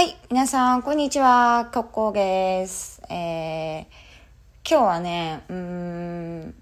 はい、皆さん、こんにちは。コッコーです。えー、今日はね、うーん、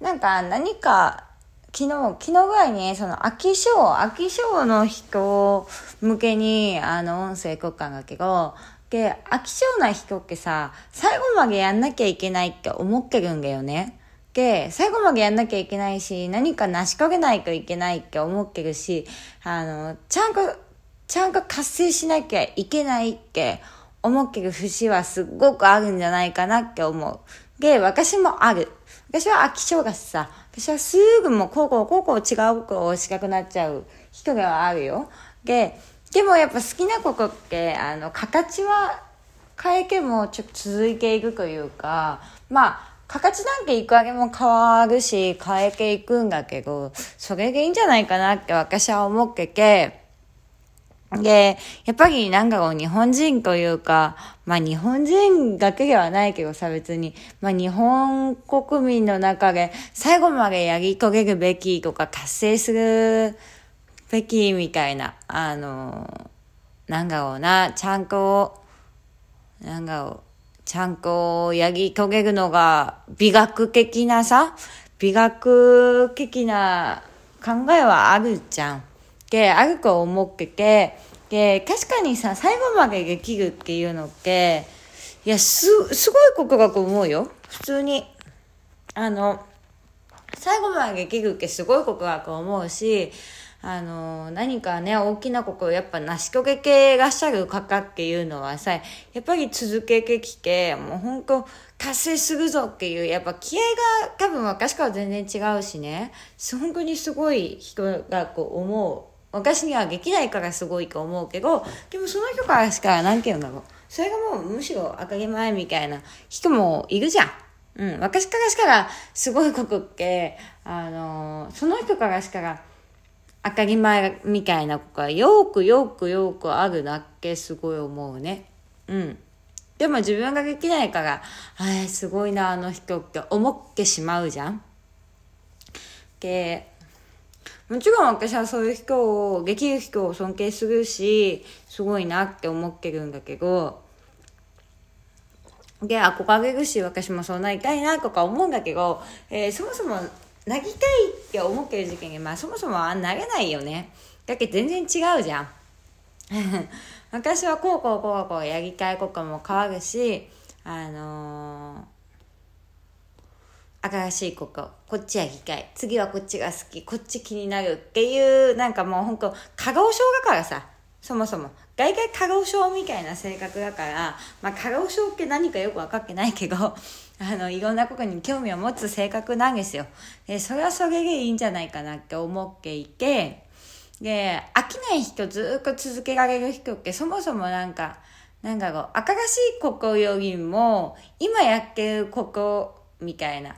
なんか何か、昨日、昨日ぐらいに、その、飽き性、飽き性の人向けに、あの、音声交換だけど、で、飽き性な人ってさ、最後までやんなきゃいけないって思ってるんだよね。で、最後までやんなきゃいけないし、何か成し遂げないといけないって思ってるし、あの、ちゃんと、ちゃんと達成しなきゃいけないって思ってる節はすっごくあるんじゃないかなって思う。で、私もある。私は飽き性だしさ、私はすぐもうこうこうこうこう違うことをしたくなっちゃう人ではあるよ。で、でもやっぱ好きなことって、あの、形は変えてもちょっと続いていくというか、まあ、形なんていくらでも変わるし、変えていくんだけど、それでいいんじゃないかなって私は思ってて、で、やっぱりなんかこう日本人というか、まあ日本人だけではないけどさ別に、まあ日本国民の中で最後までやり遂げるべきとか達成するべきみたいな、あの、なんだろうな、ちゃんと、なんだろう、ちゃんとやり遂げるのが美学的なさ、美学的な考えはあるじゃん。で、あると思ってて、で、確かにさ、最後までできるっていうのって、いや、す、すごいことだと思うよ。普通に。あの、最後までできるってすごいことだと思うし、あの、何かね、大きなことをやっぱ成し遂げてらっしゃる方っていうのはさ、やっぱり続けてきて、もう本当達成するぞっていう、やっぱ気合が多分昔から全然違うしね、本当にすごい人がこう思う。私にはできないからすごいと思うけど、でもその人からしか、なんて言うんだろう。それがもうむしろ当たり前みたいな人もいるじゃん。うん。私からしたらすごいことって、あのその人からしたら当たり前みたいなことはよくよくよくあるなってすごい思うね。うん。でも自分ができないから、あれすごいなあの人って思ってしまうじゃん。で、もちろん私はそういう人を、できる人を尊敬するし、すごいなって思ってるんだけど、で、憧れるし、私もそうなりたいなとか思うんだけど、えーそもそもなりたいって思ってる時期に、まあそもそもはなれないよね。だけど全然違うじゃん。私はこうこうこうこうやりたいことも変わるし、あのー新しいこと、こっちやりたい。次はこっちが好き。こっち気になるっていう、なんかもう本当過労症だからさ。そもそも。外界過労症みたいな性格だから、まあ過労症って何かよく分かってないけど、あの、いろんなことに興味を持つ性格なんですよ。で、それはそれでいいんじゃないかなって思っていて、で、飽きない人、ずっと続けられる人って、そもそもなんか、なんだろう、新しいことよりも、今やってることみたいな。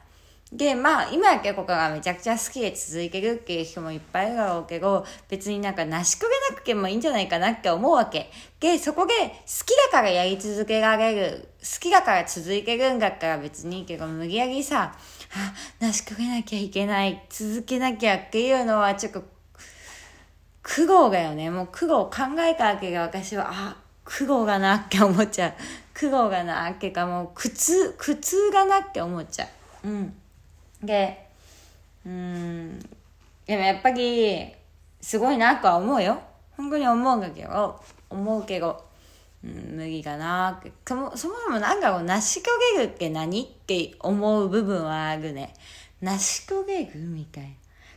で、まあ、今やってるこがめちゃくちゃ好きで続いてるっていう人もいっぱいいるだろうけど、別になんか成し遂げなくてもいいんじゃないかなって思うわけ。で、そこで好きだからやり続けられる、好きだから続いてるんだったら別にいいけど、無理やりさ、あ、成し遂げなきゃいけない、続けなきゃっていうのはちょっと、苦労だよね。もう苦労考えたわけが私は、あ、苦労がなって思っちゃう。苦労がなってかもう苦痛、苦痛がなって思っちゃう。うん。で、うん、でもやっぱり、すごいなとは思うよ。本当に思うんだけど、思うけど、うん、無理だな。そもそもそもなんだろう、成し遂げるって何って思う部分はあるね。成し遂げるみたいな。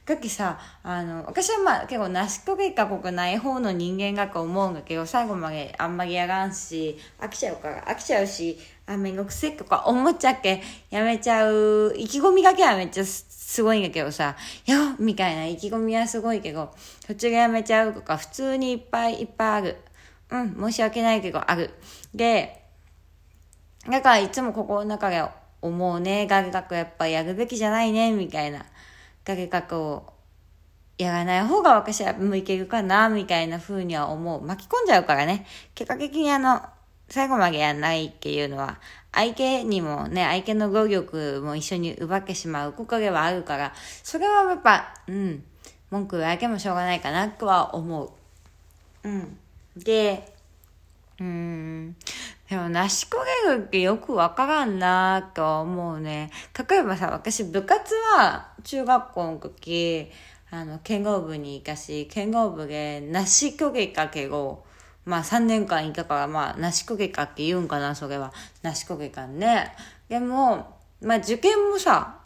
だってさ、あの、私はまあ結構成し遂げたことない方の人間だと思うんだけど、最後まであんまりやらんし、飽きちゃうから、飽きちゃうし、あ、めんどくせえとか思っちゃっけ、やめちゃう、意気込みだけはめっちゃすごいんだけどさ、よっみたいな意気込みはすごいけど、途中でやめちゃうとか、普通にいっぱいいっぱいある。うん、申し訳ないけど、ある。で、だからいつも心の中で思うね、ガリ学やっぱやるべきじゃないね、みたいな。ガリ学をやらない方が私は向いてるかな、みたいな風には思う。巻き込んじゃうからね。結果的にあの、最後までやんないっていうのは、相手にもね、相手の語力も一緒に奪ってしまうことではあるから、それはやっぱ、うん、文句言われてもしょうがないかなとは思う。うん。で、うん。でも、なしこげるってよくわからんなと思うね。例えばさ、私部活は中学校の時、あの、剣豪部に行かし、剣豪部でなしこげかけど、まあ3年間いたから、まあ、なしこげかって言うんかな、それは。なしこげかね。でも、まあ受験もさ、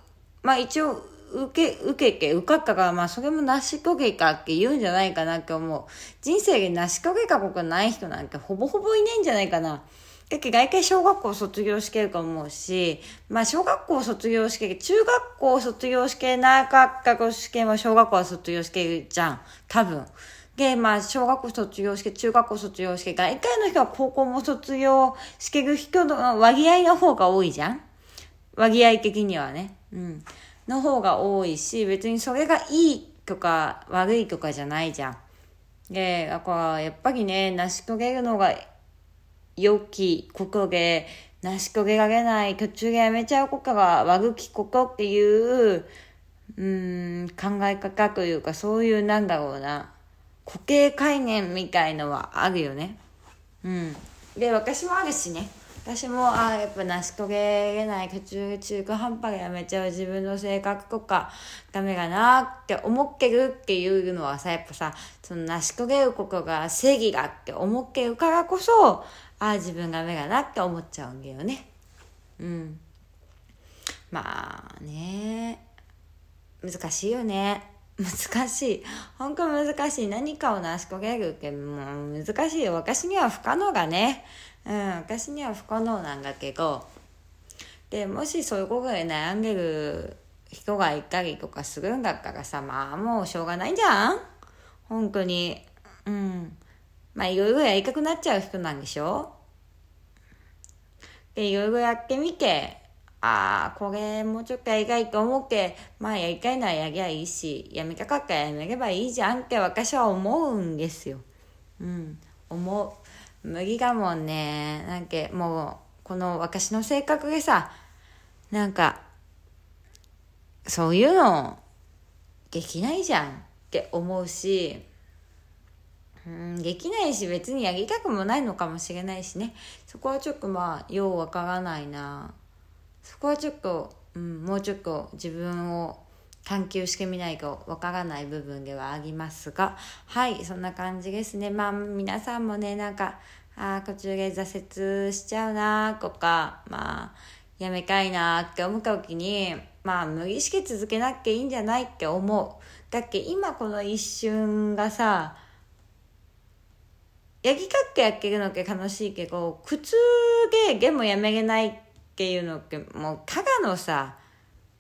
まあ一応、受け、受けて、受かったから、まあそれもなしこげかって言うんじゃないかなって思う。人生でなしこげかことない人なんてほぼほぼいないんじゃないかな。だけ外見小学校卒業してると思うし、まあ小学校卒業して、中学校卒業してなかった試験は小学校は卒業してるじゃん。多分。で、まあ、小学校卒業して、中学校卒業して、外界の人は高校も卒業してる人の割合の方が多いじゃん？割合的にはね。うん。の方が多いし、別にそれがいいとか悪いとかじゃないじゃん。で、だからやっぱりね、成し遂げるのが良きことで、成し遂げられない、途中でやめちゃうことが悪きことっていう、うん、考え方というか、そういうなんだろうな。固形概念みたいのはあるよね。うん。で、私もあるしね。私も、ああ、やっぱ成し遂げない、途中、中途半端でやめちゃう自分の性格とか、ダメだなって思ってるっていうのはさ、やっぱさ、その成し遂げることが正義だって思ってるからこそ、ああ、自分ダメだなって思っちゃうんだよね。うん。まあね、難しいよね。難しい。本当難しい。何かを成し遂げるって難しい。私には不可能がね。うん、私には不可能なんだけど。で、もしそういうことで悩んでる人がいたりとかするんだったらさ、まあもうしょうがないじゃん本当に。うん。まあいろいろやりたくなっちゃう人なんでしょ？で、いろいろやってみて、ああ、これもうちょっとやりたいと思って、まあやりたいのはやりゃいいし、やめたかったらやめればいいじゃんって私は思うんですよ。うん、思う。無理だもんね。なんかもう、この私の性格でさ、なんか、そういうの、できないじゃんって思うし、うん、できないし別にやりたくもないのかもしれないしね。そこはちょっとまあ、ようわからないな。そこはちょっと、うん、もうちょっと自分を探求してみないとわからない部分ではありますが、はい、そんな感じですね。まあ、皆さんもね、なんか、ああ、途中で挫折しちゃうなとか、まあ、やめたいなって思った時に、まあ、無意識続けなきゃいいんじゃないって思う。だっけ今この一瞬がさ、やりかってやってるのって楽しいけど、苦痛ででもやめれないっていうのってもうただのさ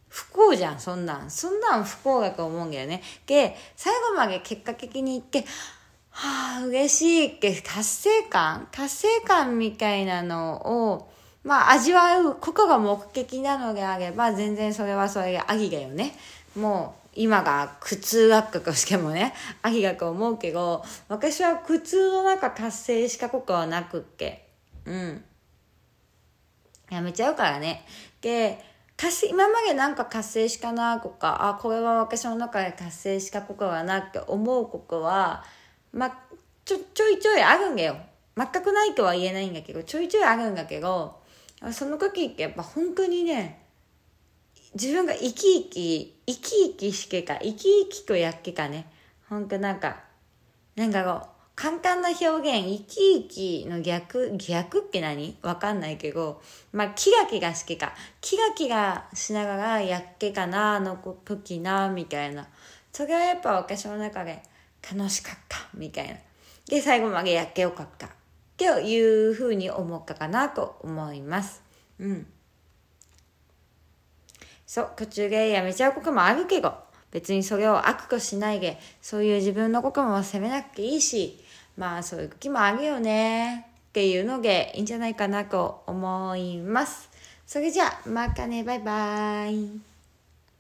不幸じゃんそんなんそんなん不幸だと思うんだよねで最後まで結果的に言ってはあ嬉しいって達成感？達成感みたいなのをまあ味わうことが目的なのであれば全然それはそれでありだよねもう今が苦痛だったとしてもね、ありだと思うけど、私は苦痛の中達成したことはなくって。うん。やめちゃうからね。で、達今までなんか達成したなとか、あ、これは私の中で達成したことはなって思うことは、ま、ちょ、ちょいちょいあるんだよ。全くないとは言えないんだけど、ちょいちょいあるんだけど、その時ってやっぱ本当にね、自分が生き生き、生き生きしてか、生き生きとやっけかね。本当なんか、なんかこう、簡単な表現、生き生きの逆、逆って何？わかんないけど、まあ、キラキラ好きか。キラキラしながらやっけかな、あの時な、みたいな。それはやっぱ私の中で楽しかった、みたいな。で、最後までやってよかった。っていうふうに思ったかなと思います。うん。そう、途中でやめちゃうこともあるけど、別にそれを悪としないで、そういう自分のことも責めなくていいし、まあそういう時もあげよねっていうのでいいんじゃないかなと思います。それじゃあ、またね、バイバイ。